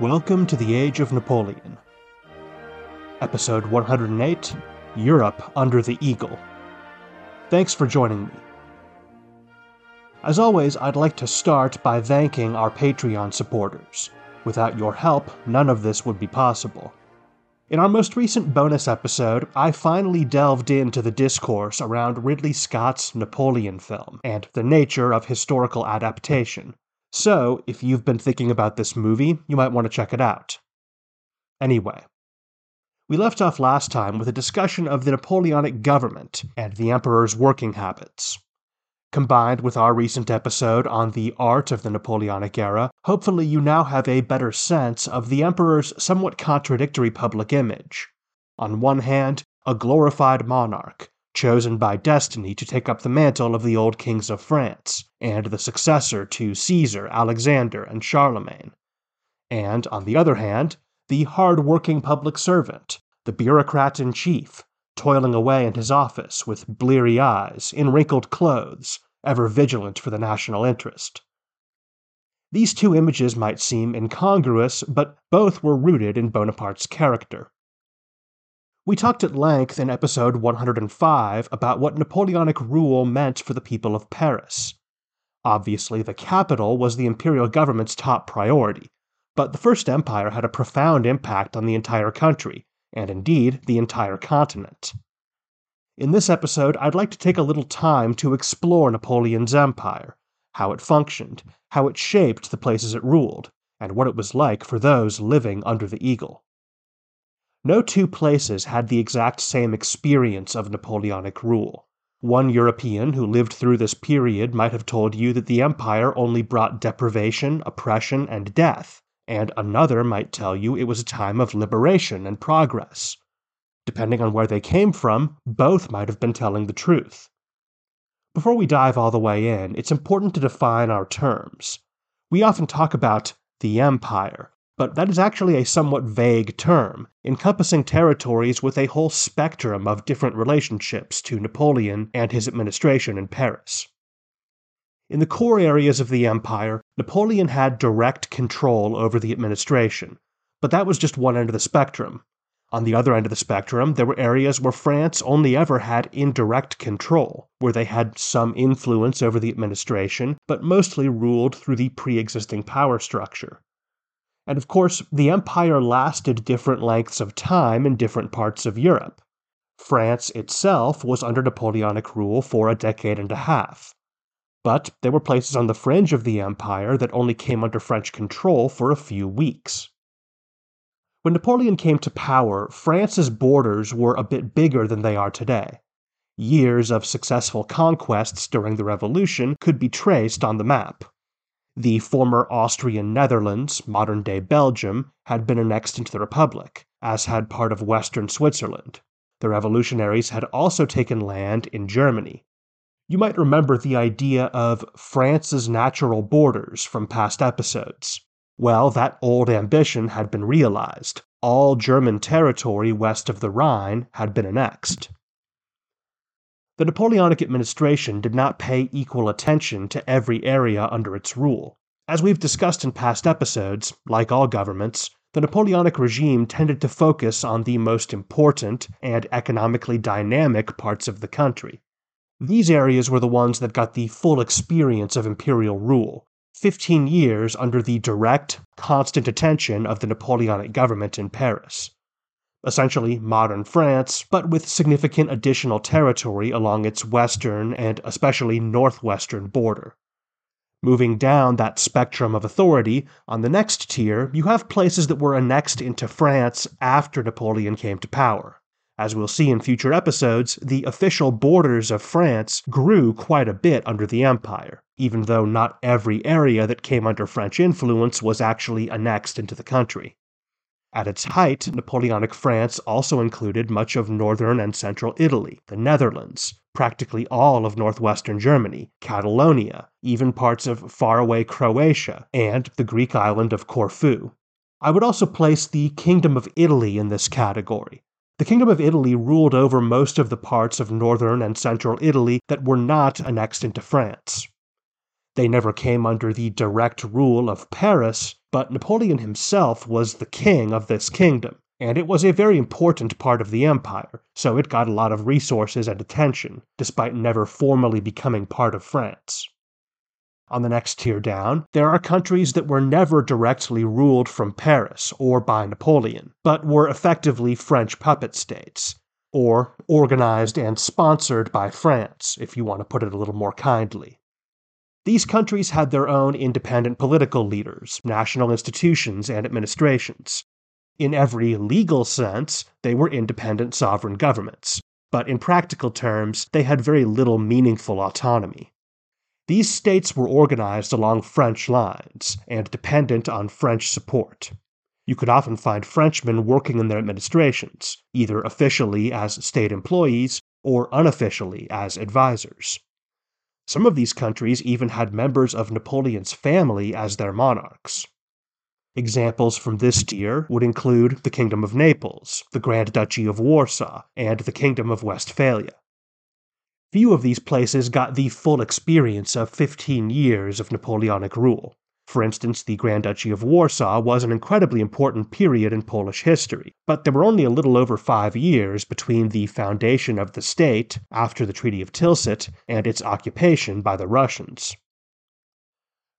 Welcome to the Age of Napoleon. Episode 108 Europe Under the Eagle. Thanks for joining me. As always, I'd like to start by thanking our Patreon supporters. Without your help, none of this would be possible. In our most recent bonus episode, I finally delved into the discourse around Ridley Scott's Napoleon film and the nature of historical adaptation, so, if you've been thinking about this movie, you might want to check it out. Anyway, we left off last time with a discussion of the Napoleonic government and the Emperor's working habits. Combined with our recent episode on the art of the Napoleonic era, hopefully you now have a better sense of the Emperor's somewhat contradictory public image. On one hand, a glorified monarch, chosen by destiny to take up the mantle of the old kings of France, and the successor to Caesar, Alexander, and Charlemagne. And, on the other hand, the hard working public servant, the bureaucrat in chief, toiling away in his office with bleary eyes, in wrinkled clothes, ever vigilant for the national interest. These two images might seem incongruous, but both were rooted in Bonaparte's character. We talked at length in episode 105 about what Napoleonic rule meant for the people of Paris. Obviously, the capital was the imperial government's top priority, but the First Empire had a profound impact on the entire country, and indeed the entire continent. In this episode, I'd like to take a little time to explore Napoleon's empire, how it functioned, how it shaped the places it ruled, and what it was like for those living under the eagle. No two places had the exact same experience of Napoleonic rule. One European who lived through this period might have told you that the empire only brought deprivation, oppression, and death, and another might tell you it was a time of liberation and progress. Depending on where they came from, both might have been telling the truth. Before we dive all the way in, it's important to define our terms. We often talk about the empire, but that is actually a somewhat vague term, encompassing territories with a whole spectrum of different relationships to Napoleon and his administration in Paris. In the core areas of the empire, Napoleon had direct control over the administration, but that was just one end of the spectrum. On the other end of the spectrum, there were areas where France only ever had indirect control, where they had some influence over the administration, but mostly ruled through the pre existing power structure. And of course, the empire lasted different lengths of time in different parts of Europe. France itself was under Napoleonic rule for a decade and a half. But there were places on the fringe of the empire that only came under French control for a few weeks. When Napoleon came to power, France's borders were a bit bigger than they are today. Years of successful conquests during the Revolution could be traced on the map. The former Austrian Netherlands, modern day Belgium, had been annexed into the Republic, as had part of western Switzerland. The revolutionaries had also taken land in Germany. You might remember the idea of France's natural borders from past episodes. Well, that old ambition had been realized. All German territory west of the Rhine had been annexed. The Napoleonic administration did not pay equal attention to every area under its rule. As we've discussed in past episodes, like all governments, the Napoleonic regime tended to focus on the most important and economically dynamic parts of the country. These areas were the ones that got the full experience of imperial rule, 15 years under the direct, constant attention of the Napoleonic government in Paris. Essentially modern France, but with significant additional territory along its western and especially northwestern border. Moving down that spectrum of authority, on the next tier, you have places that were annexed into France after Napoleon came to power. As we'll see in future episodes, the official borders of France grew quite a bit under the Empire, even though not every area that came under French influence was actually annexed into the country. At its height, Napoleonic France also included much of northern and central Italy, the Netherlands, practically all of northwestern Germany, Catalonia, even parts of faraway Croatia, and the Greek island of Corfu. I would also place the Kingdom of Italy in this category. The Kingdom of Italy ruled over most of the parts of northern and central Italy that were not annexed into France. They never came under the direct rule of Paris, but Napoleon himself was the king of this kingdom, and it was a very important part of the empire, so it got a lot of resources and attention, despite never formally becoming part of France. On the next tier down, there are countries that were never directly ruled from Paris or by Napoleon, but were effectively French puppet states, or organized and sponsored by France, if you want to put it a little more kindly. These countries had their own independent political leaders, national institutions, and administrations. In every legal sense, they were independent sovereign governments, but in practical terms, they had very little meaningful autonomy. These states were organized along French lines and dependent on French support. You could often find Frenchmen working in their administrations, either officially as state employees or unofficially as advisors. Some of these countries even had members of Napoleon's family as their monarchs. Examples from this tier would include the Kingdom of Naples, the Grand Duchy of Warsaw, and the Kingdom of Westphalia. Few of these places got the full experience of 15 years of Napoleonic rule. For instance, the Grand Duchy of Warsaw was an incredibly important period in Polish history, but there were only a little over five years between the foundation of the state, after the Treaty of Tilsit, and its occupation by the Russians.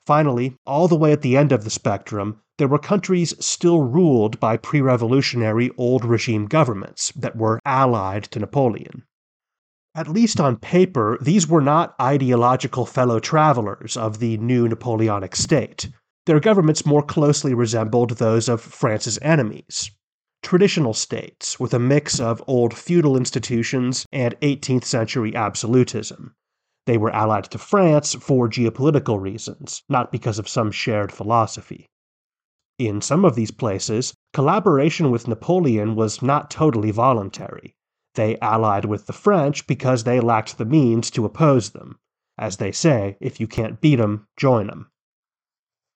Finally, all the way at the end of the spectrum, there were countries still ruled by pre revolutionary old regime governments that were allied to Napoleon. At least on paper, these were not ideological fellow travelers of the new Napoleonic state. Their governments more closely resembled those of France's enemies. Traditional states with a mix of old feudal institutions and 18th century absolutism. They were allied to France for geopolitical reasons, not because of some shared philosophy. In some of these places, collaboration with Napoleon was not totally voluntary. They allied with the French because they lacked the means to oppose them. As they say, if you can't beat 'em, join 'em.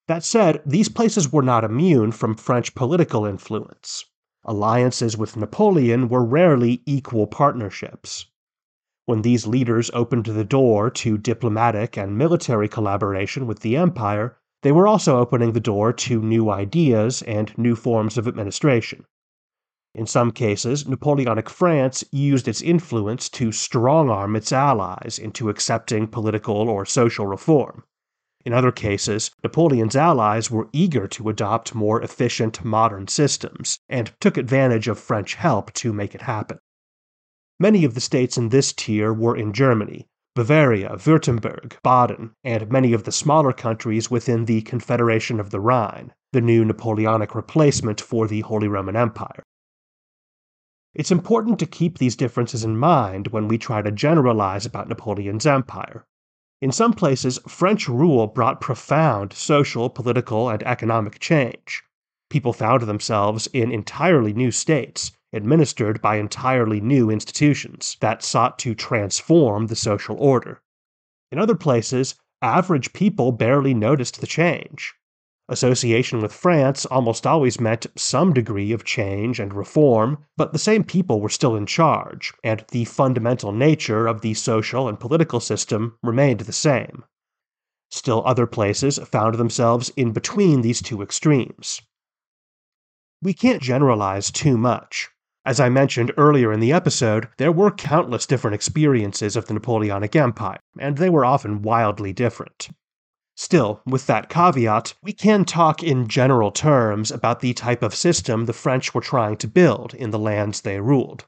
That said, these places were not immune from French political influence. Alliances with Napoleon were rarely equal partnerships. When these leaders opened the door to diplomatic and military collaboration with the Empire, they were also opening the door to new ideas and new forms of administration. In some cases, Napoleonic France used its influence to strong arm its allies into accepting political or social reform. In other cases, Napoleon's allies were eager to adopt more efficient modern systems and took advantage of French help to make it happen. Many of the states in this tier were in Germany Bavaria, Württemberg, Baden, and many of the smaller countries within the Confederation of the Rhine, the new Napoleonic replacement for the Holy Roman Empire. It's important to keep these differences in mind when we try to generalize about Napoleon's empire. In some places, French rule brought profound social, political, and economic change. People found themselves in entirely new states, administered by entirely new institutions that sought to transform the social order. In other places, average people barely noticed the change. Association with France almost always meant some degree of change and reform, but the same people were still in charge, and the fundamental nature of the social and political system remained the same. Still, other places found themselves in between these two extremes. we can't generalize too much. As I mentioned earlier in the episode, there were countless different experiences of the Napoleonic Empire, and they were often wildly different. Still, with that caveat, we can talk in general terms about the type of system the French were trying to build in the lands they ruled.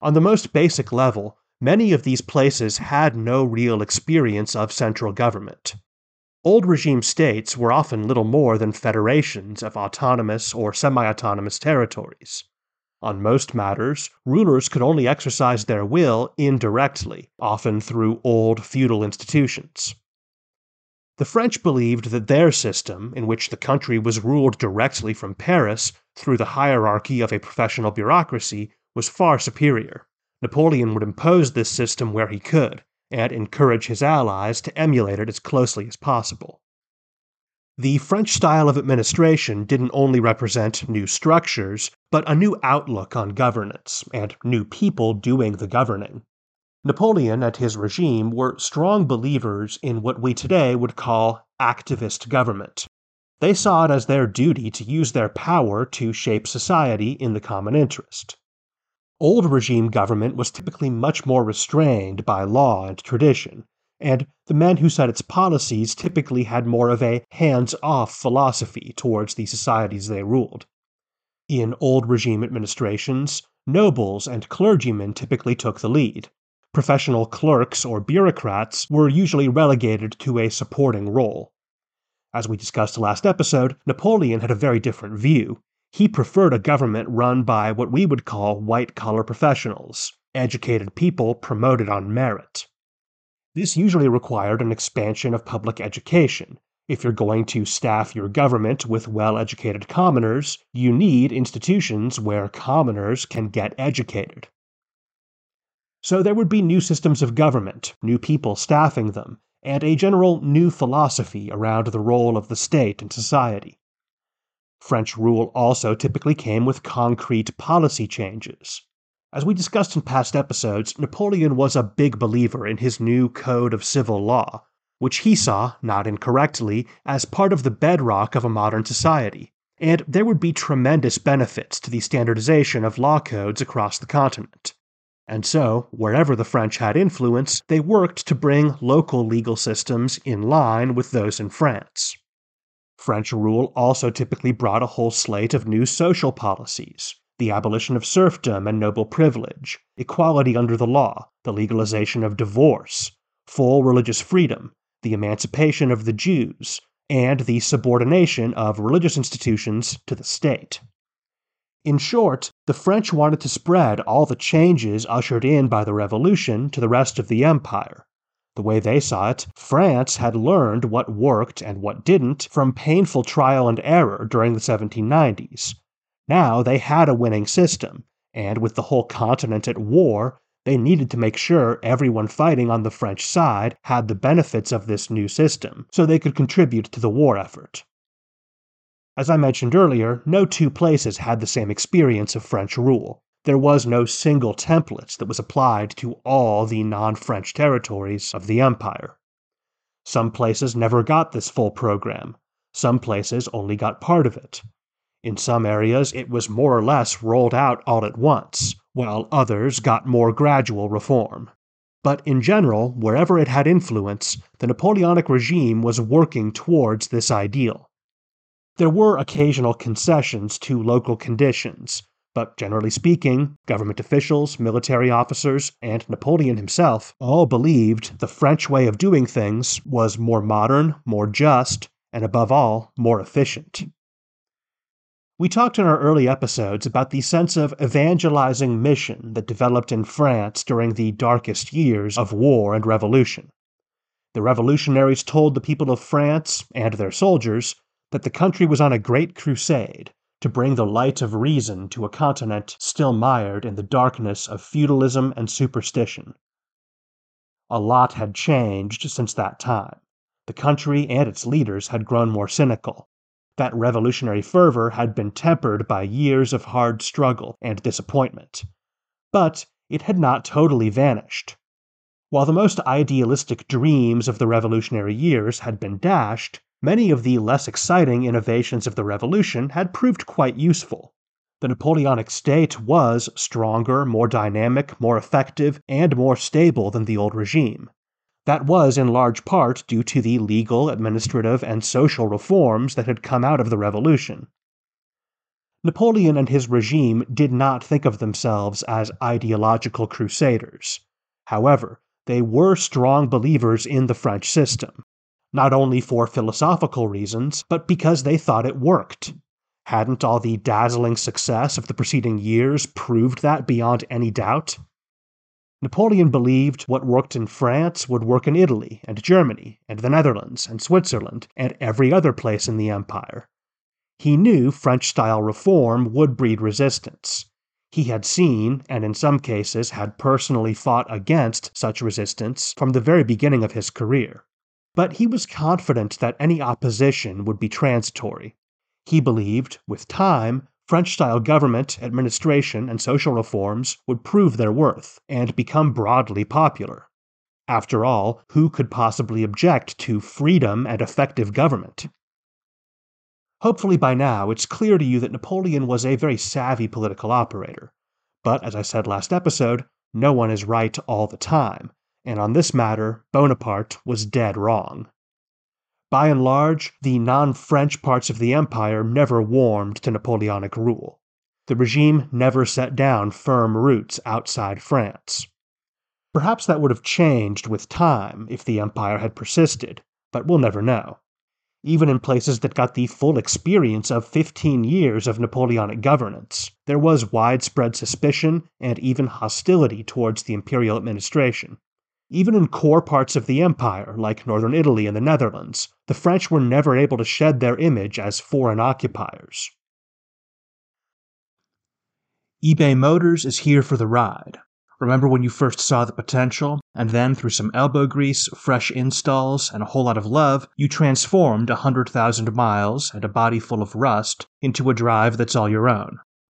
On the most basic level, many of these places had no real experience of central government. Old regime states were often little more than federations of autonomous or semi autonomous territories. On most matters, rulers could only exercise their will indirectly, often through old feudal institutions. The French believed that their system, in which the country was ruled directly from Paris through the hierarchy of a professional bureaucracy, was far superior. Napoleon would impose this system where he could, and encourage his allies to emulate it as closely as possible. The French style of administration didn't only represent new structures, but a new outlook on governance, and new people doing the governing. Napoleon and his regime were strong believers in what we today would call activist government. They saw it as their duty to use their power to shape society in the common interest. Old regime government was typically much more restrained by law and tradition, and the men who set its policies typically had more of a hands off philosophy towards the societies they ruled. In old regime administrations, nobles and clergymen typically took the lead. Professional clerks or bureaucrats were usually relegated to a supporting role. As we discussed last episode, Napoleon had a very different view, he preferred a government run by what we would call white collar professionals, educated people promoted on merit. This usually required an expansion of public education. If you're going to staff your government with well educated commoners, you need institutions where commoners can get educated. So there would be new systems of government, new people staffing them, and a general new philosophy around the role of the state in society. French rule also typically came with concrete policy changes. As we discussed in past episodes, Napoleon was a big believer in his new Code of Civil Law, which he saw, not incorrectly, as part of the bedrock of a modern society, and there would be tremendous benefits to the standardization of law codes across the continent. And so, wherever the French had influence, they worked to bring local legal systems in line with those in France. French rule also typically brought a whole slate of new social policies the abolition of serfdom and noble privilege, equality under the law, the legalization of divorce, full religious freedom, the emancipation of the Jews, and the subordination of religious institutions to the state. In short, the French wanted to spread all the changes ushered in by the Revolution to the rest of the empire, the way they saw it, France had learned what worked and what didn't from painful trial and error during the 1790s. Now they had a winning system, and with the whole continent at war, they needed to make sure everyone fighting on the French side had the benefits of this new system so they could contribute to the war effort. As I mentioned earlier, no two places had the same experience of French rule there was no single template that was applied to all the non French territories of the empire. Some places never got this full program, some places only got part of it. In some areas, it was more or less rolled out all at once, while others got more gradual reform. But in general, wherever it had influence, the Napoleonic regime was working towards this ideal. There were occasional concessions to local conditions, but generally speaking, government officials, military officers, and Napoleon himself all believed the French way of doing things was more modern, more just, and above all, more efficient. We talked in our early episodes about the sense of evangelizing mission that developed in France during the darkest years of war and revolution. The revolutionaries told the people of France and their soldiers that the country was on a great crusade to bring the light of reason to a continent still mired in the darkness of feudalism and superstition. A lot had changed since that time. The country and its leaders had grown more cynical. That revolutionary fervor had been tempered by years of hard struggle and disappointment. But it had not totally vanished. While the most idealistic dreams of the revolutionary years had been dashed, Many of the less exciting innovations of the revolution had proved quite useful. The Napoleonic state was stronger, more dynamic, more effective, and more stable than the old regime. That was in large part due to the legal, administrative, and social reforms that had come out of the revolution. Napoleon and his regime did not think of themselves as ideological crusaders. However, they were strong believers in the French system, not only for philosophical reasons, but because they thought it worked. Hadn't all the dazzling success of the preceding years proved that beyond any doubt? Napoleon believed what worked in France would work in Italy and Germany and the Netherlands and Switzerland and every other place in the empire. He knew French style reform would breed resistance. He had seen, and in some cases had personally fought against such resistance from the very beginning of his career. But he was confident that any opposition would be transitory. He believed, with time, French style government, administration, and social reforms would prove their worth and become broadly popular. After all, who could possibly object to freedom and effective government? Hopefully, by now, it's clear to you that Napoleon was a very savvy political operator. But, as I said last episode, no one is right all the time, and on this matter, Bonaparte was dead wrong. By and large, the non French parts of the empire never warmed to Napoleonic rule. The regime never set down firm roots outside France. Perhaps that would have changed with time if the empire had persisted, but we'll never know. Even in places that got the full experience of 15 years of Napoleonic governance, there was widespread suspicion and even hostility towards the imperial administration. Even in core parts of the empire, like northern Italy and the Netherlands, the French were never able to shed their image as foreign occupiers. eBay Motors is here for the ride. Remember when you first saw the potential, and then through some elbow grease, fresh installs, and a whole lot of love, you transformed a 100,000 miles and a body full of rust into a drive that's all your own?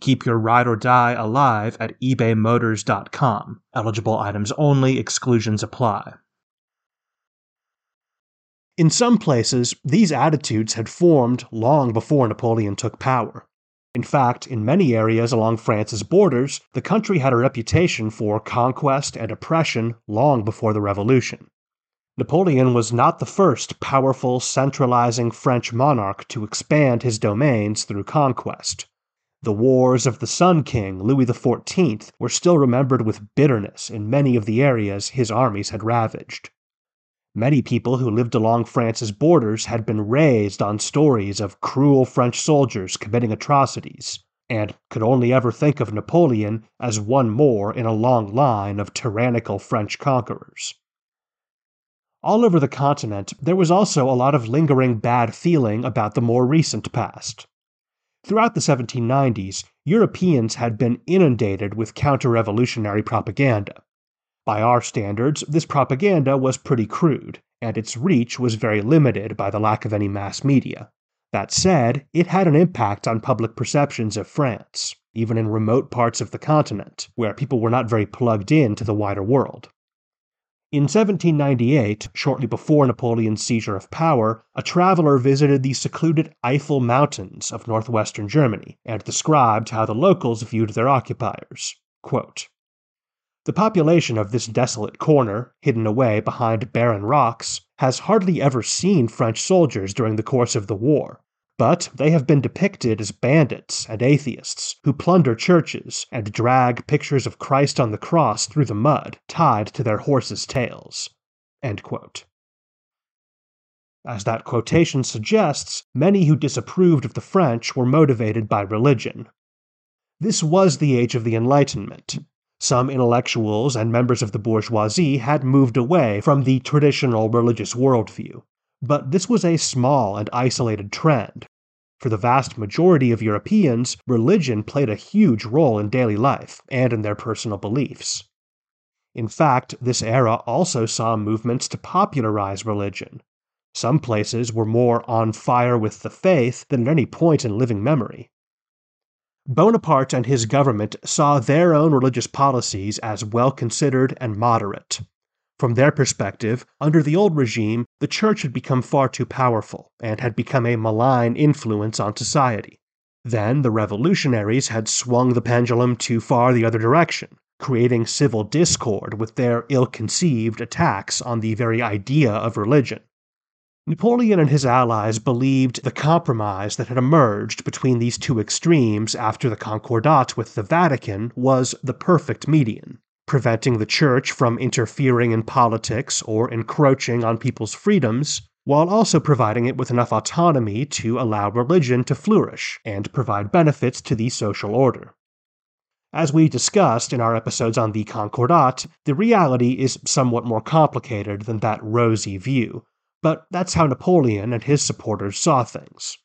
Keep your ride or die alive at ebaymotors.com. Eligible items only, exclusions apply. In some places, these attitudes had formed long before Napoleon took power. In fact, in many areas along France's borders, the country had a reputation for conquest and oppression long before the Revolution. Napoleon was not the first powerful, centralizing French monarch to expand his domains through conquest. The wars of the Sun King, Louis XIV, were still remembered with bitterness in many of the areas his armies had ravaged. Many people who lived along France's borders had been raised on stories of cruel French soldiers committing atrocities, and could only ever think of Napoleon as one more in a long line of tyrannical French conquerors. All over the continent, there was also a lot of lingering bad feeling about the more recent past. Throughout the 1790s, Europeans had been inundated with counter revolutionary propaganda. By our standards, this propaganda was pretty crude, and its reach was very limited by the lack of any mass media. That said, it had an impact on public perceptions of France, even in remote parts of the continent, where people were not very plugged in to the wider world. In 1798, shortly before Napoleon's seizure of power, a traveler visited the secluded Eifel Mountains of northwestern Germany and described how the locals viewed their occupiers. Quote, the population of this desolate corner, hidden away behind barren rocks, has hardly ever seen French soldiers during the course of the war, but they have been depicted as bandits and atheists who plunder churches and drag pictures of Christ on the cross through the mud, tied to their horses' tails. As that quotation suggests, many who disapproved of the French were motivated by religion. This was the age of the Enlightenment. Some intellectuals and members of the bourgeoisie had moved away from the traditional religious worldview, but this was a small and isolated trend. For the vast majority of Europeans, religion played a huge role in daily life and in their personal beliefs. In fact, this era also saw movements to popularize religion. Some places were more on fire with the faith than at any point in living memory. Bonaparte and his government saw their own religious policies as well considered and moderate. From their perspective, under the old regime, the church had become far too powerful and had become a malign influence on society. Then the revolutionaries had swung the pendulum too far the other direction, creating civil discord with their ill conceived attacks on the very idea of religion. Napoleon and his allies believed the compromise that had emerged between these two extremes after the Concordat with the Vatican was the perfect median, preventing the Church from interfering in politics or encroaching on people's freedoms, while also providing it with enough autonomy to allow religion to flourish and provide benefits to the social order. As we discussed in our episodes on the Concordat, the reality is somewhat more complicated than that rosy view, but that's how Napoleon and his supporters saw things.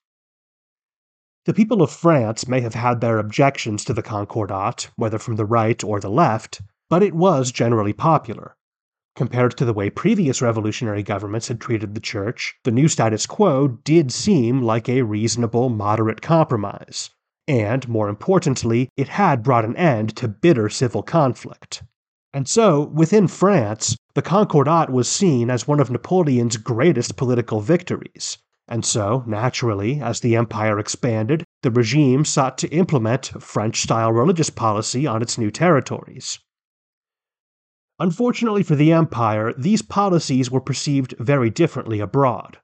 The people of France may have had their objections to the Concordat, whether from the right or the left, but it was generally popular. Compared to the way previous revolutionary governments had treated the church, the new status quo did seem like a reasonable, moderate compromise, and, more importantly, it had brought an end to bitter civil conflict. And so, within France, the Concordat was seen as one of Napoleon's greatest political victories. And so, naturally, as the empire expanded, the regime sought to implement French style religious policy on its new territories. Unfortunately for the empire, these policies were perceived very differently abroad.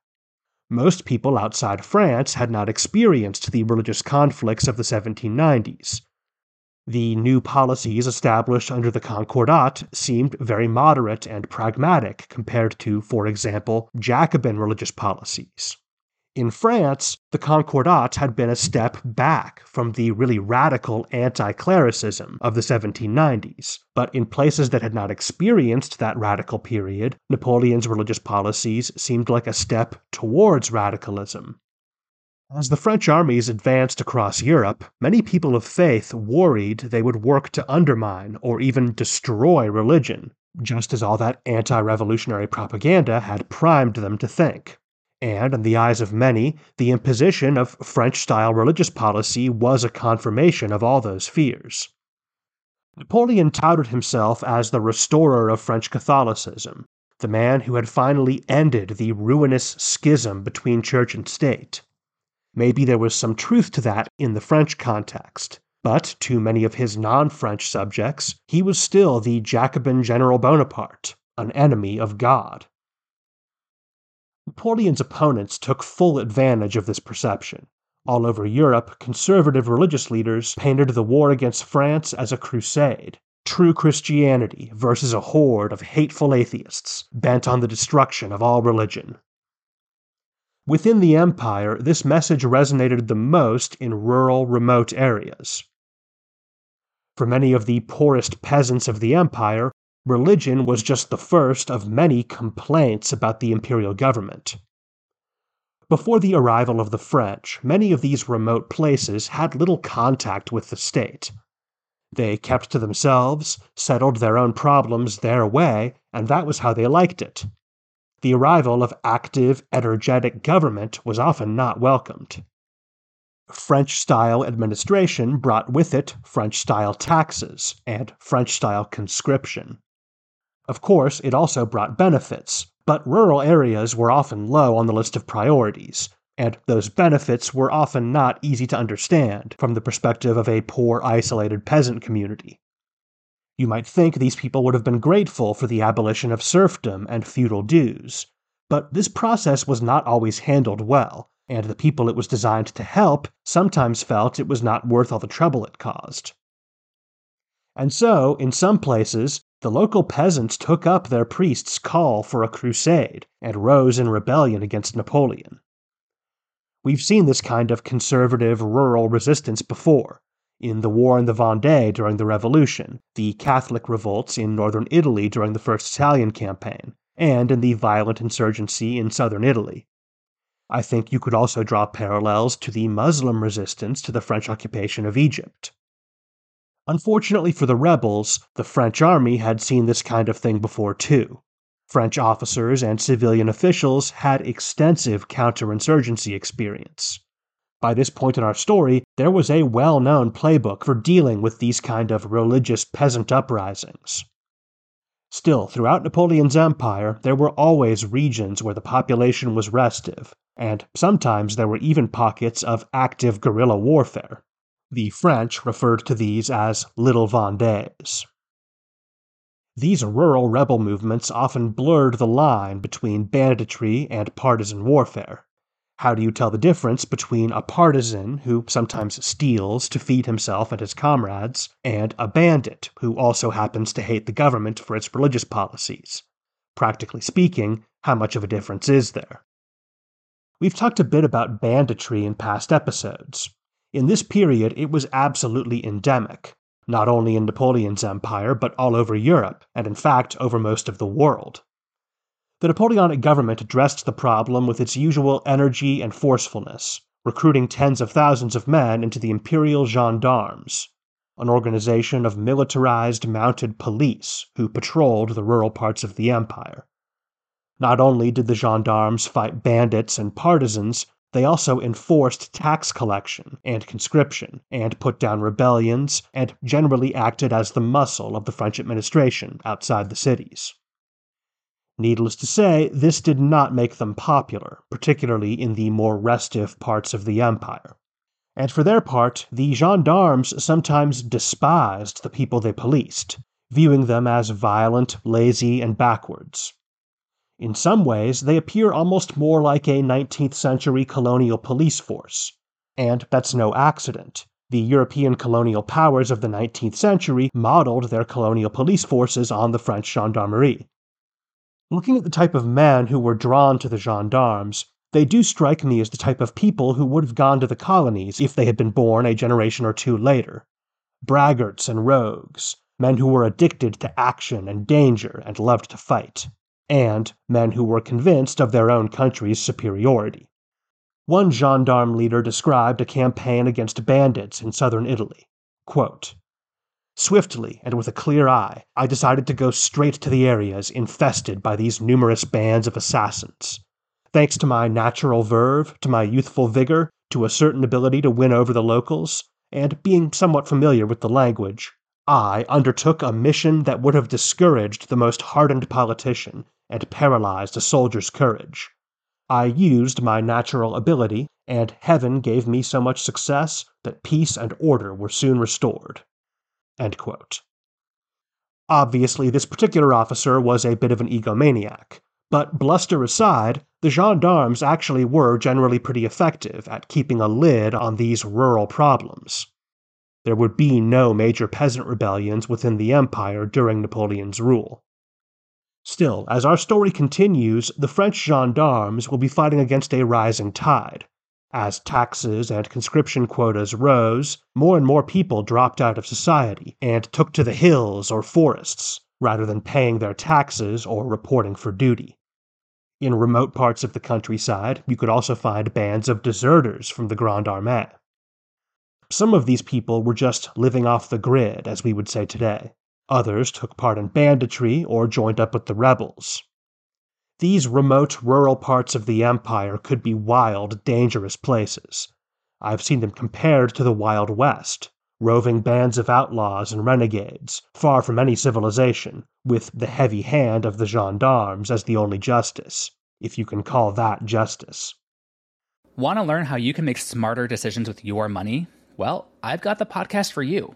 Most people outside France had not experienced the religious conflicts of the 1790s. The new policies established under the Concordat seemed very moderate and pragmatic compared to, for example, Jacobin religious policies. In France, the Concordat had been a step back from the really radical anti clericism of the 1790s, but in places that had not experienced that radical period, Napoleon's religious policies seemed like a step towards radicalism. As the French armies advanced across Europe, many people of faith worried they would work to undermine or even destroy religion, just as all that anti revolutionary propaganda had primed them to think and in the eyes of many, the imposition of French style religious policy was a confirmation of all those fears. Napoleon touted himself as the restorer of French Catholicism, the man who had finally ended the ruinous schism between church and state. Maybe there was some truth to that in the French context, but to many of his non French subjects, he was still the Jacobin General Bonaparte, an enemy of God. Napoleon's opponents took full advantage of this perception. All over Europe, conservative religious leaders painted the war against France as a crusade, true Christianity versus a horde of hateful atheists bent on the destruction of all religion. Within the empire, this message resonated the most in rural, remote areas. For many of the poorest peasants of the empire, religion was just the first of many complaints about the imperial government. Before the arrival of the French, many of these remote places had little contact with the state. They kept to themselves, settled their own problems their way, and that was how they liked it. The arrival of active, energetic government was often not welcomed. French style administration brought with it French style taxes and French style conscription. Of course, it also brought benefits, but rural areas were often low on the list of priorities, and those benefits were often not easy to understand from the perspective of a poor, isolated peasant community. You might think these people would have been grateful for the abolition of serfdom and feudal dues, but this process was not always handled well, and the people it was designed to help sometimes felt it was not worth all the trouble it caused. And so, in some places, the local peasants took up their priest's call for a crusade and rose in rebellion against Napoleon. We've seen this kind of conservative rural resistance before in the war in the Vendée during the Revolution, the Catholic revolts in northern Italy during the First Italian Campaign, and in the violent insurgency in southern Italy. I think you could also draw parallels to the Muslim resistance to the French occupation of Egypt. Unfortunately for the rebels, the French army had seen this kind of thing before too. French officers and civilian officials had extensive counterinsurgency experience. By this point in our story, there was a well known playbook for dealing with these kind of religious peasant uprisings. Still, throughout Napoleon's empire, there were always regions where the population was restive, and sometimes there were even pockets of active guerrilla warfare. The French referred to these as Little Vendées. These rural rebel movements often blurred the line between banditry and partisan warfare. How do you tell the difference between a partisan who sometimes steals to feed himself and his comrades, and a bandit who also happens to hate the government for its religious policies? Practically speaking, how much of a difference is there? We've talked a bit about banditry in past episodes. In this period, it was absolutely endemic, not only in Napoleon's empire, but all over Europe, and in fact over most of the world. The Napoleonic government addressed the problem with its usual energy and forcefulness, recruiting tens of thousands of men into the Imperial Gendarmes, an organization of militarized mounted police who patrolled the rural parts of the empire. Not only did the gendarmes fight bandits and partisans, they also enforced tax collection and conscription, and put down rebellions, and generally acted as the muscle of the French administration outside the cities. Needless to say, this did not make them popular, particularly in the more restive parts of the empire. And for their part, the gendarmes sometimes despised the people they policed, viewing them as violent, lazy, and backwards. In some ways, they appear almost more like a 19th century colonial police force. And that's no accident. The European colonial powers of the 19th century modeled their colonial police forces on the French gendarmerie. Looking at the type of men who were drawn to the gendarmes, they do strike me as the type of people who would have gone to the colonies if they had been born a generation or two later. Braggarts and rogues, men who were addicted to action and danger and loved to fight and men who were convinced of their own country's superiority. One gendarme leader described a campaign against bandits in southern Italy. Quote, Swiftly and with a clear eye, I decided to go straight to the areas infested by these numerous bands of assassins. Thanks to my natural verve, to my youthful vigor, to a certain ability to win over the locals, and being somewhat familiar with the language, I undertook a mission that would have discouraged the most hardened politician and paralyzed a soldier's courage. I used my natural ability, and heaven gave me so much success that peace and order were soon restored. Obviously, this particular officer was a bit of an egomaniac, but bluster aside, the gendarmes actually were generally pretty effective at keeping a lid on these rural problems. There would be no major peasant rebellions within the empire during Napoleon's rule. Still, as our story continues, the French gendarmes will be fighting against a rising tide. As taxes and conscription quotas rose, more and more people dropped out of society and took to the hills or forests, rather than paying their taxes or reporting for duty. In remote parts of the countryside, you could also find bands of deserters from the Grande Armée. Some of these people were just living off the grid, as we would say today. Others took part in banditry or joined up with the rebels. These remote rural parts of the empire could be wild, dangerous places. I've seen them compared to the Wild West, roving bands of outlaws and renegades, far from any civilization, with the heavy hand of the gendarmes as the only justice, if you can call that justice. Want to learn how you can make smarter decisions with your money? Well, I've got the podcast for you.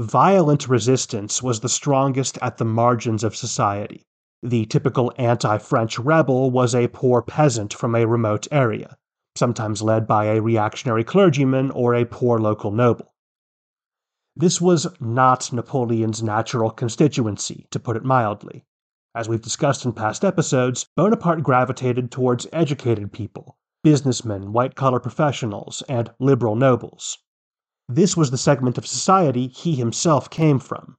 Violent resistance was the strongest at the margins of society. The typical anti French rebel was a poor peasant from a remote area, sometimes led by a reactionary clergyman or a poor local noble. This was not Napoleon's natural constituency, to put it mildly. As we've discussed in past episodes, Bonaparte gravitated towards educated people, businessmen, white collar professionals, and liberal nobles. This was the segment of society he himself came from.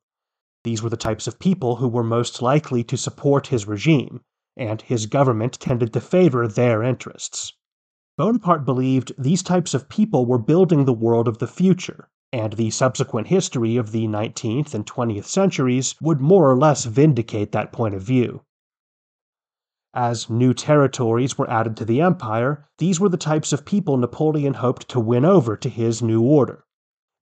These were the types of people who were most likely to support his regime, and his government tended to favor their interests. Bonaparte believed these types of people were building the world of the future, and the subsequent history of the 19th and 20th centuries would more or less vindicate that point of view. As new territories were added to the empire, these were the types of people Napoleon hoped to win over to his new order.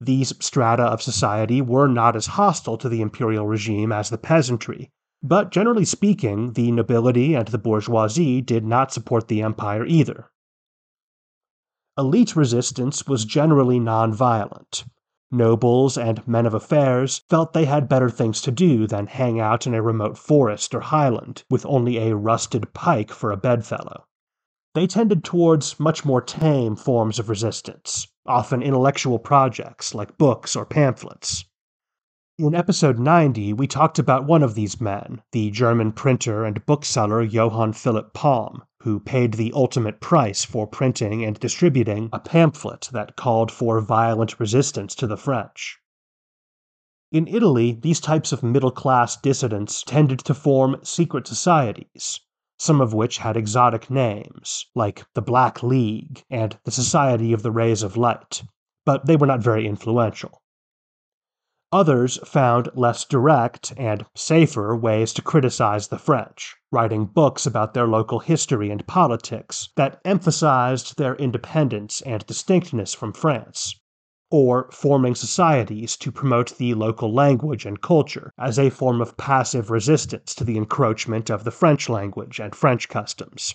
These strata of society were not as hostile to the imperial regime as the peasantry, but generally speaking, the nobility and the bourgeoisie did not support the empire either. Elite resistance was generally nonviolent. Nobles and men of affairs felt they had better things to do than hang out in a remote forest or highland with only a rusted pike for a bedfellow. They tended towards much more tame forms of resistance, often intellectual projects like books or pamphlets. In episode 90, we talked about one of these men, the German printer and bookseller Johann Philipp Palm, who paid the ultimate price for printing and distributing a pamphlet that called for violent resistance to the French. In Italy, these types of middle class dissidents tended to form secret societies, some of which had exotic names, like the Black League and the Society of the Rays of Light, but they were not very influential. Others found less direct and safer ways to criticize the French, writing books about their local history and politics that emphasized their independence and distinctness from France, or forming societies to promote the local language and culture as a form of passive resistance to the encroachment of the French language and French customs.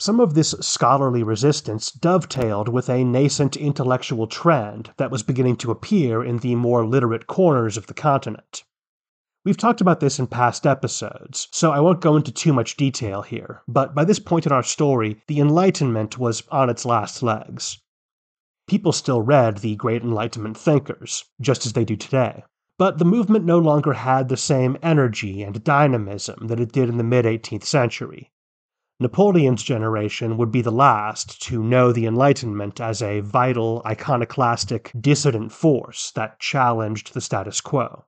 Some of this scholarly resistance dovetailed with a nascent intellectual trend that was beginning to appear in the more literate corners of the continent. We've talked about this in past episodes, so I won't go into too much detail here, but by this point in our story, the Enlightenment was on its last legs. People still read the great Enlightenment thinkers, just as they do today, but the movement no longer had the same energy and dynamism that it did in the mid 18th century. Napoleon's generation would be the last to know the Enlightenment as a vital, iconoclastic, dissident force that challenged the status quo.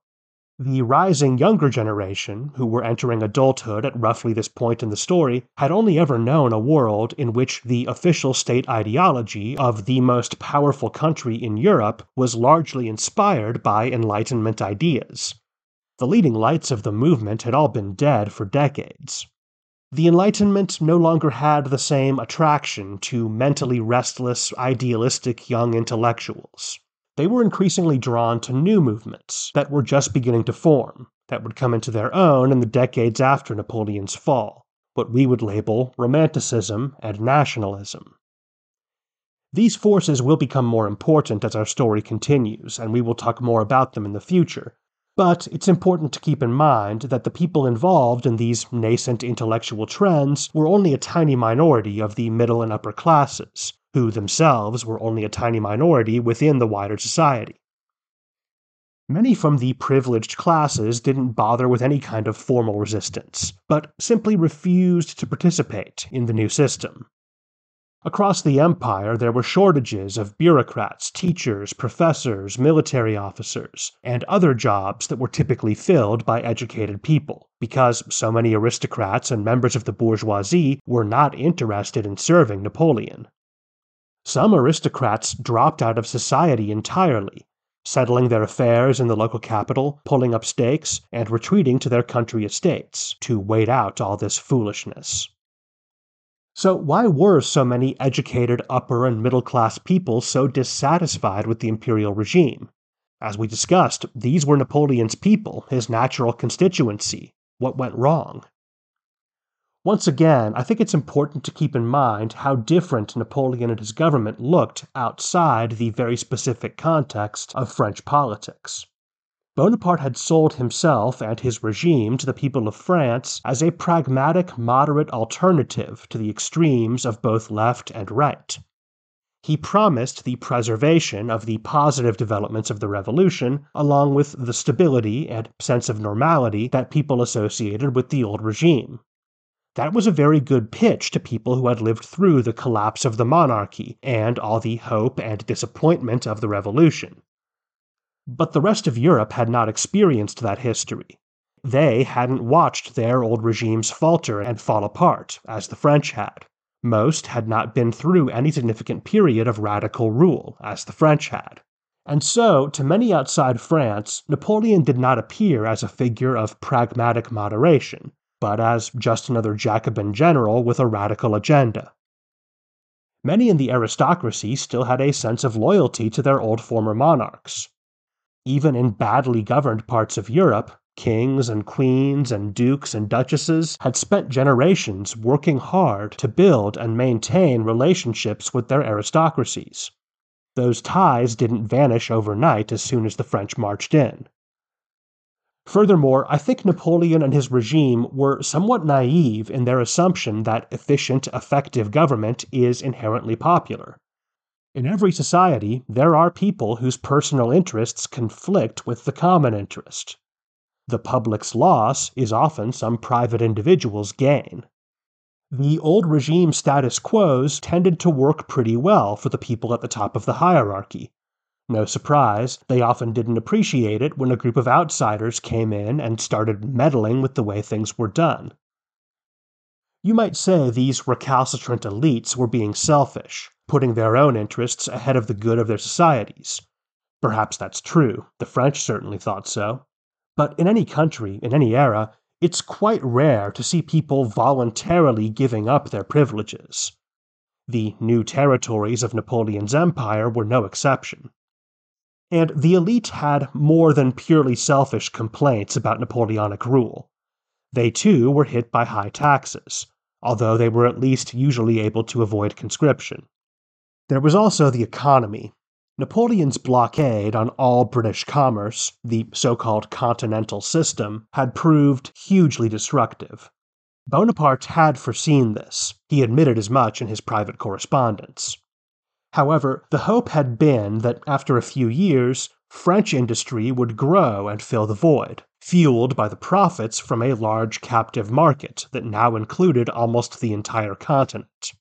The rising younger generation, who were entering adulthood at roughly this point in the story, had only ever known a world in which the official state ideology of the most powerful country in Europe was largely inspired by Enlightenment ideas. The leading lights of the movement had all been dead for decades, the Enlightenment no longer had the same attraction to mentally restless, idealistic young intellectuals. They were increasingly drawn to new movements that were just beginning to form, that would come into their own in the decades after Napoleon's fall, what we would label Romanticism and nationalism. These forces will become more important as our story continues, and we will talk more about them in the future, but it's important to keep in mind that the people involved in these nascent intellectual trends were only a tiny minority of the middle and upper classes, who themselves were only a tiny minority within the wider society. Many from the privileged classes didn't bother with any kind of formal resistance, but simply refused to participate in the new system. Across the empire, there were shortages of bureaucrats, teachers, professors, military officers, and other jobs that were typically filled by educated people, because so many aristocrats and members of the bourgeoisie were not interested in serving Napoleon. Some aristocrats dropped out of society entirely, settling their affairs in the local capital, pulling up stakes, and retreating to their country estates to wait out all this foolishness. So, why were so many educated upper and middle class people so dissatisfied with the imperial regime? As we discussed, these were Napoleon's people, his natural constituency. What went wrong? Once again, I think it's important to keep in mind how different Napoleon and his government looked outside the very specific context of French politics. Bonaparte had sold himself and his regime to the people of France as a pragmatic, moderate alternative to the extremes of both left and right. He promised the preservation of the positive developments of the revolution, along with the stability and sense of normality that people associated with the old regime. That was a very good pitch to people who had lived through the collapse of the monarchy and all the hope and disappointment of the revolution. But the rest of Europe had not experienced that history. They hadn't watched their old regimes falter and fall apart, as the French had. Most had not been through any significant period of radical rule, as the French had. And so, to many outside France, Napoleon did not appear as a figure of pragmatic moderation, but as just another Jacobin general with a radical agenda. Many in the aristocracy still had a sense of loyalty to their old former monarchs. Even in badly governed parts of Europe, kings and queens and dukes and duchesses had spent generations working hard to build and maintain relationships with their aristocracies. Those ties didn't vanish overnight as soon as the French marched in. Furthermore, I think Napoleon and his regime were somewhat naive in their assumption that efficient, effective government is inherently popular. In every society, there are people whose personal interests conflict with the common interest. The public's loss is often some private individual's gain. The old regime status quos tended to work pretty well for the people at the top of the hierarchy, no surprise, they often didn't appreciate it when a group of outsiders came in and started meddling with the way things were done. You might say these recalcitrant elites were being selfish, putting their own interests ahead of the good of their societies. Perhaps that's true, the French certainly thought so. But in any country, in any era, it's quite rare to see people voluntarily giving up their privileges. The new territories of Napoleon's empire were no exception. And the elite had more than purely selfish complaints about Napoleonic rule. They too were hit by high taxes, although they were at least usually able to avoid conscription. There was also the economy. Napoleon's blockade on all British commerce, the so called Continental System, had proved hugely destructive. Bonaparte had foreseen this. He admitted as much in his private correspondence. However, the hope had been that after a few years, French industry would grow and fill the void, fueled by the profits from a large captive market that now included almost the entire continent.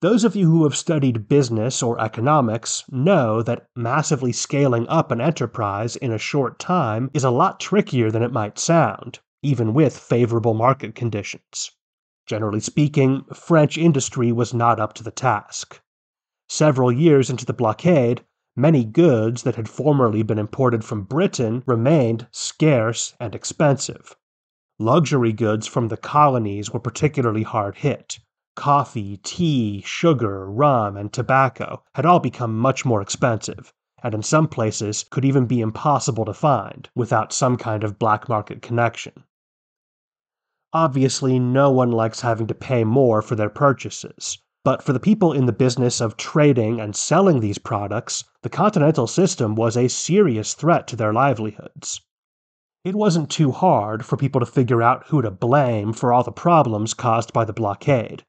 Those of you who have studied business or economics know that massively scaling up an enterprise in a short time is a lot trickier than it might sound, even with favorable market conditions. Generally speaking, French industry was not up to the task. Several years into the blockade, many goods that had formerly been imported from Britain remained scarce and expensive. Luxury goods from the colonies were particularly hard hit. Coffee, tea, sugar, rum, and tobacco had all become much more expensive, and in some places could even be impossible to find without some kind of black market connection. Obviously, no one likes having to pay more for their purchases, but for the people in the business of trading and selling these products, the continental system was a serious threat to their livelihoods. It wasn't too hard for people to figure out who to blame for all the problems caused by the blockade.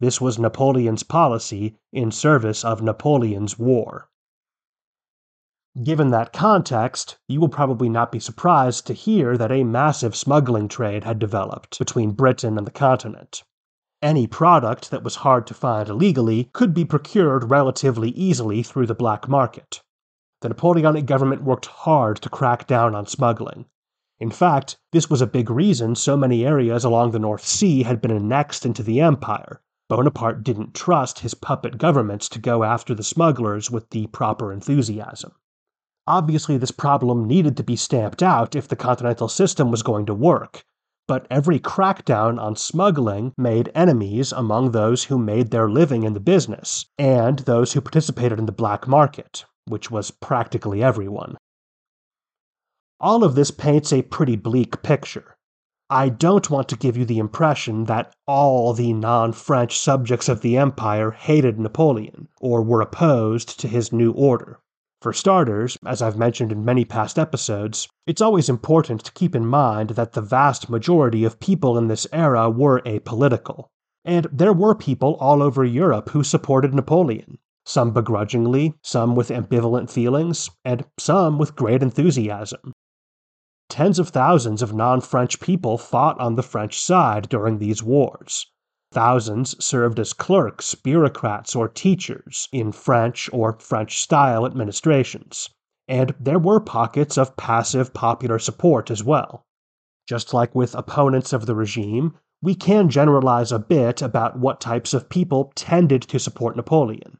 This was Napoleon's policy in service of Napoleon's war. Given that context, you will probably not be surprised to hear that a massive smuggling trade had developed between Britain and the continent. Any product that was hard to find illegally could be procured relatively easily through the black market. The Napoleonic government worked hard to crack down on smuggling. In fact, this was a big reason so many areas along the North Sea had been annexed into the empire. Bonaparte didn't trust his puppet governments to go after the smugglers with the proper enthusiasm. Obviously, this problem needed to be stamped out if the continental system was going to work, but every crackdown on smuggling made enemies among those who made their living in the business and those who participated in the black market, which was practically everyone. All of this paints a pretty bleak picture. I don't want to give you the impression that all the non French subjects of the empire hated Napoleon or were opposed to his new order. For starters, as I've mentioned in many past episodes, it's always important to keep in mind that the vast majority of people in this era were apolitical. And there were people all over Europe who supported Napoleon, some begrudgingly, some with ambivalent feelings, and some with great enthusiasm. Tens of thousands of non French people fought on the French side during these wars, Thousands served as clerks, bureaucrats, or teachers in French or French style administrations, and there were pockets of passive popular support as well. Just like with opponents of the regime, we can generalize a bit about what types of people tended to support Napoleon.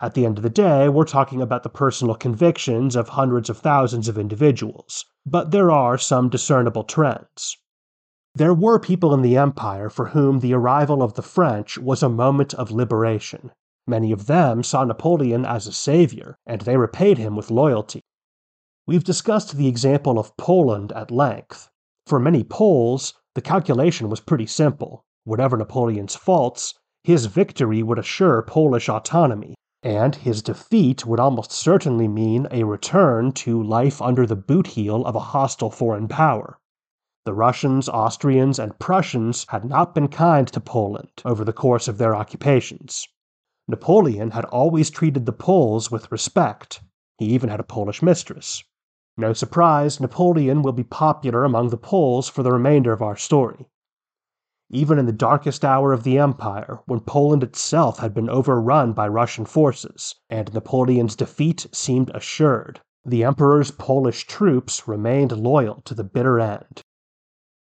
At the end of the day, we're talking about the personal convictions of hundreds of thousands of individuals, but there are some discernible trends. There were people in the empire for whom the arrival of the French was a moment of liberation. Many of them saw Napoleon as a savior, and they repaid him with loyalty. We've discussed the example of Poland at length. For many Poles, the calculation was pretty simple. Whatever Napoleon's faults, his victory would assure Polish autonomy, and his defeat would almost certainly mean a return to life under the boot heel of a hostile foreign power. The Russians, Austrians, and Prussians had not been kind to Poland over the course of their occupations. Napoleon had always treated the Poles with respect. He even had a Polish mistress. No surprise, Napoleon will be popular among the Poles for the remainder of our story. Even in the darkest hour of the empire, when Poland itself had been overrun by Russian forces, and Napoleon's defeat seemed assured, the emperor's Polish troops remained loyal to the bitter end.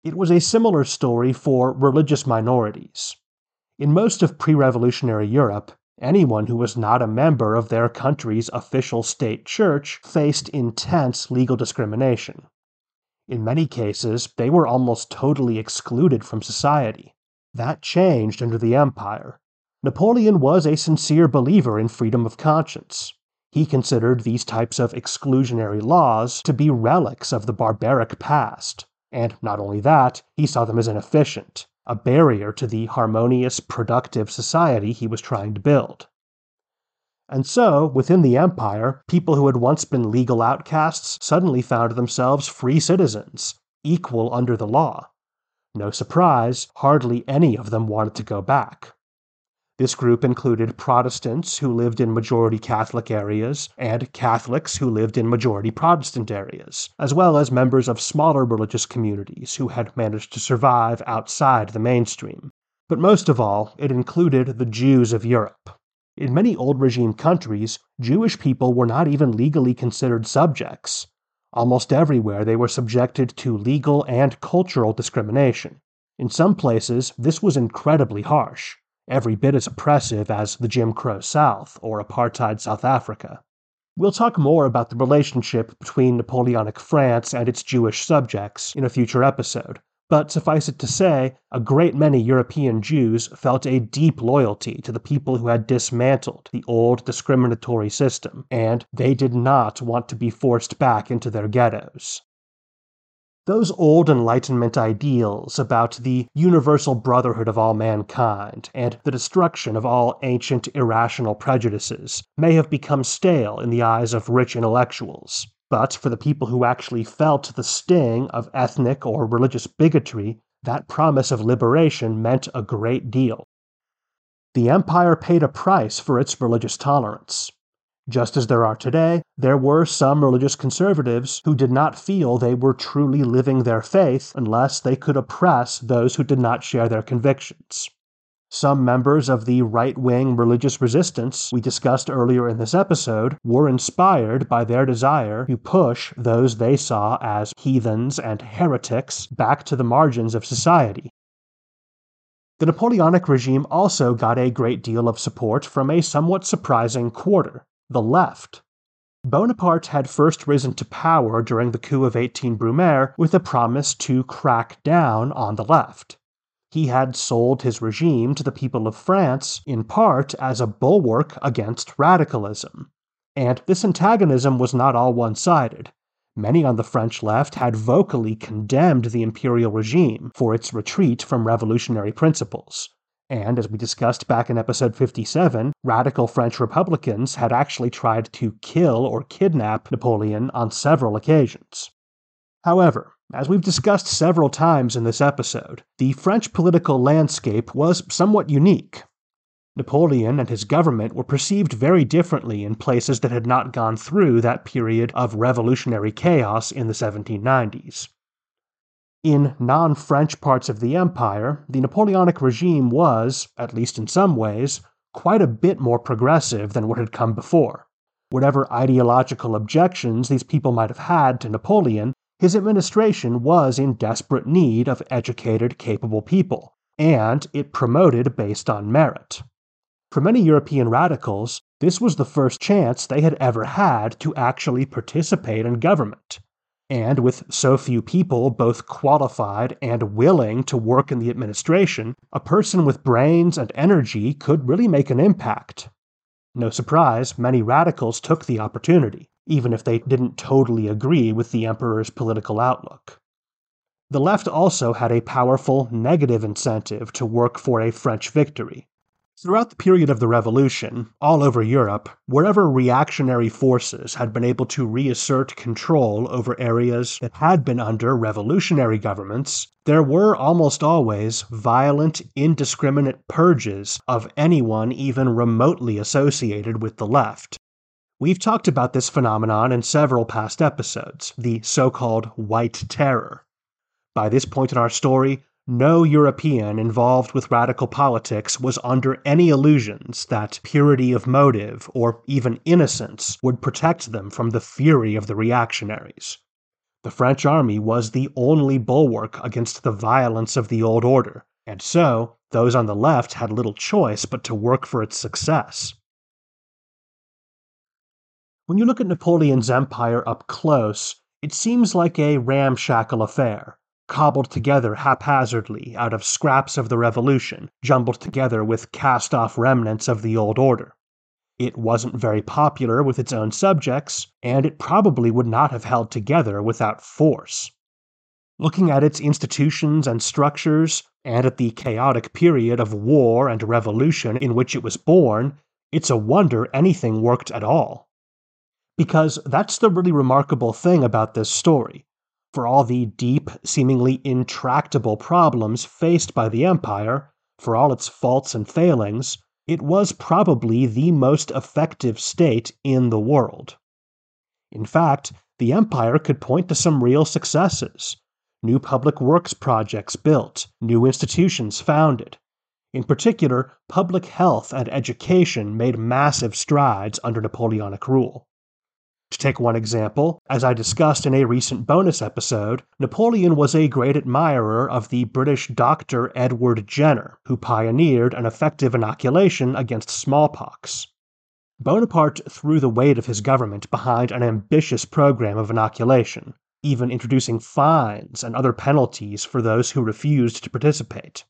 It was a similar story for religious minorities. In most of pre revolutionary Europe, anyone who was not a member of their country's official state church faced intense legal discrimination. In many cases, they were almost totally excluded from society. That changed under the Empire. Napoleon was a sincere believer in freedom of conscience. He considered these types of exclusionary laws to be relics of the barbaric past, and not only that, he saw them as inefficient, a barrier to the harmonious, productive society he was trying to build. And so, within the empire, people who had once been legal outcasts suddenly found themselves free citizens, equal under the law. No surprise, hardly any of them wanted to go back. This group included Protestants who lived in majority Catholic areas and Catholics who lived in majority Protestant areas, as well as members of smaller religious communities who had managed to survive outside the mainstream. But most of all, it included the Jews of Europe. In many old regime countries, Jewish people were not even legally considered subjects. Almost everywhere they were subjected to legal and cultural discrimination. In some places, this was incredibly harsh every bit as oppressive as the Jim Crow South or apartheid South Africa. We'll talk more about the relationship between Napoleonic France and its Jewish subjects in a future episode, but suffice it to say, a great many European Jews felt a deep loyalty to the people who had dismantled the old discriminatory system, and they did not want to be forced back into their ghettos. Those old Enlightenment ideals about the universal brotherhood of all mankind and the destruction of all ancient irrational prejudices may have become stale in the eyes of rich intellectuals. But for the people who actually felt the sting of ethnic or religious bigotry, that promise of liberation meant a great deal. The empire paid a price for its religious tolerance. Just as there are today, there were some religious conservatives who did not feel they were truly living their faith unless they could oppress those who did not share their convictions. Some members of the right wing religious resistance we discussed earlier in this episode were inspired by their desire to push those they saw as heathens and heretics back to the margins of society. The Napoleonic regime also got a great deal of support from a somewhat surprising quarter the left. Bonaparte had first risen to power during the coup of 18 Brumaire with a promise to crack down on the left. He had sold his regime to the people of France in part as a bulwark against radicalism. And this antagonism was not all one sided. Many on the French left had vocally condemned the imperial regime for its retreat from revolutionary principles. And as we discussed back in episode 57, radical French Republicans had actually tried to kill or kidnap Napoleon on several occasions. However, as we've discussed several times in this episode, the French political landscape was somewhat unique. Napoleon and his government were perceived very differently in places that had not gone through that period of revolutionary chaos in the 1790s. In non French parts of the empire, the Napoleonic regime was, at least in some ways, quite a bit more progressive than what had come before. Whatever ideological objections these people might have had to Napoleon, his administration was in desperate need of educated, capable people, and it promoted based on merit. For many European radicals, this was the first chance they had ever had to actually participate in government. And with so few people both qualified and willing to work in the administration, a person with brains and energy could really make an impact. No surprise, many radicals took the opportunity, even if they didn't totally agree with the emperor's political outlook. The left also had a powerful negative incentive to work for a French victory. Throughout the period of the Revolution, all over Europe, wherever reactionary forces had been able to reassert control over areas that had been under revolutionary governments, there were almost always violent, indiscriminate purges of anyone even remotely associated with the left. We've talked about this phenomenon in several past episodes, the so called White Terror. By this point in our story, no European involved with radical politics was under any illusions that purity of motive or even innocence would protect them from the fury of the reactionaries. The French army was the only bulwark against the violence of the old order, and so those on the left had little choice but to work for its success. When you look at Napoleon's empire up close, it seems like a ramshackle affair cobbled together haphazardly out of scraps of the Revolution, jumbled together with cast off remnants of the old order. It wasn't very popular with its own subjects, and it probably would not have held together without force. Looking at its institutions and structures, and at the chaotic period of war and revolution in which it was born, it's a wonder anything worked at all. Because that's the really remarkable thing about this story for all the deep, seemingly intractable problems faced by the Empire, for all its faults and failings, it was probably the most effective state in the world. In fact, the Empire could point to some real successes new public works projects built, new institutions founded. In particular, public health and education made massive strides under Napoleonic rule. To take one example, as I discussed in a recent bonus episode, Napoleon was a great admirer of the British doctor Edward Jenner, who pioneered an effective inoculation against smallpox. Bonaparte threw the weight of his government behind an ambitious program of inoculation, even introducing fines and other penalties for those who refused to participate.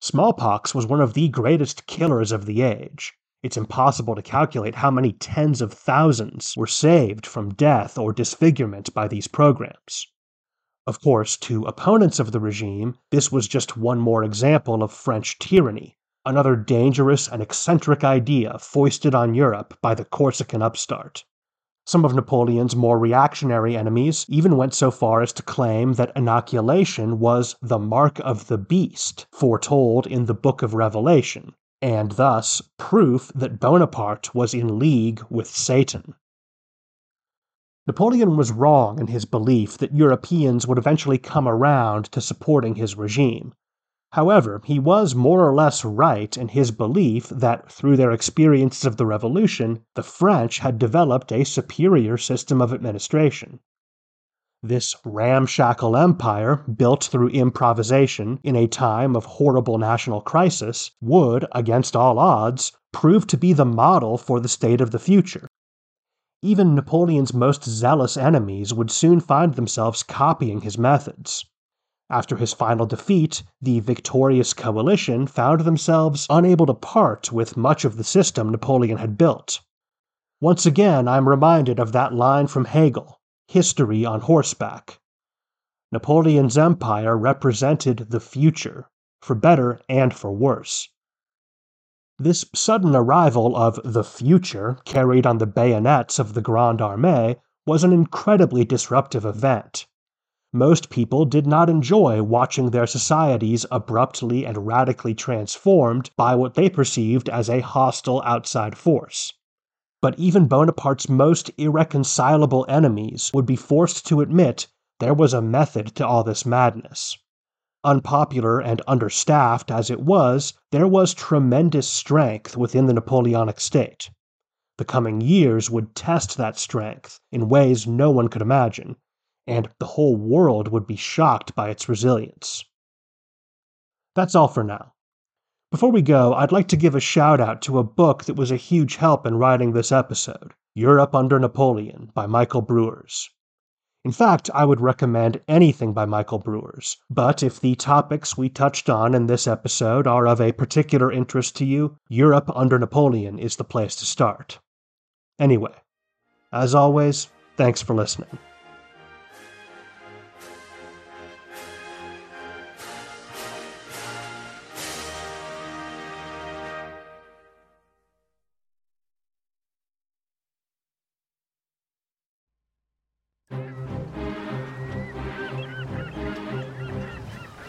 Smallpox was one of the greatest killers of the age, it's impossible to calculate how many tens of thousands were saved from death or disfigurement by these programs. Of course, to opponents of the regime, this was just one more example of French tyranny, another dangerous and eccentric idea foisted on Europe by the Corsican upstart. Some of Napoleon's more reactionary enemies even went so far as to claim that inoculation was the mark of the beast foretold in the Book of Revelation, and thus proof that Bonaparte was in league with Satan. Napoleon was wrong in his belief that Europeans would eventually come around to supporting his regime. However, he was more or less right in his belief that through their experiences of the Revolution, the French had developed a superior system of administration. This ramshackle empire, built through improvisation in a time of horrible national crisis, would, against all odds, prove to be the model for the state of the future. Even Napoleon's most zealous enemies would soon find themselves copying his methods. After his final defeat, the victorious coalition found themselves unable to part with much of the system Napoleon had built. Once again, I'm reminded of that line from Hegel History on Horseback. Napoleon's empire represented the future, for better and for worse. This sudden arrival of the future, carried on the bayonets of the Grande Armée, was an incredibly disruptive event. Most people did not enjoy watching their societies abruptly and radically transformed by what they perceived as a hostile outside force. But even Bonaparte's most irreconcilable enemies would be forced to admit there was a method to all this madness. Unpopular and understaffed as it was, there was tremendous strength within the Napoleonic state. The coming years would test that strength in ways no one could imagine, and the whole world would be shocked by its resilience. That's all for now. Before we go, I'd like to give a shout out to a book that was a huge help in writing this episode Europe Under Napoleon by Michael Broers. In fact, I would recommend anything by Michael Broers, but if the topics we touched on in this episode are of a particular interest to you, Europe under Napoleon is the place to start. Anyway, as always, thanks for listening.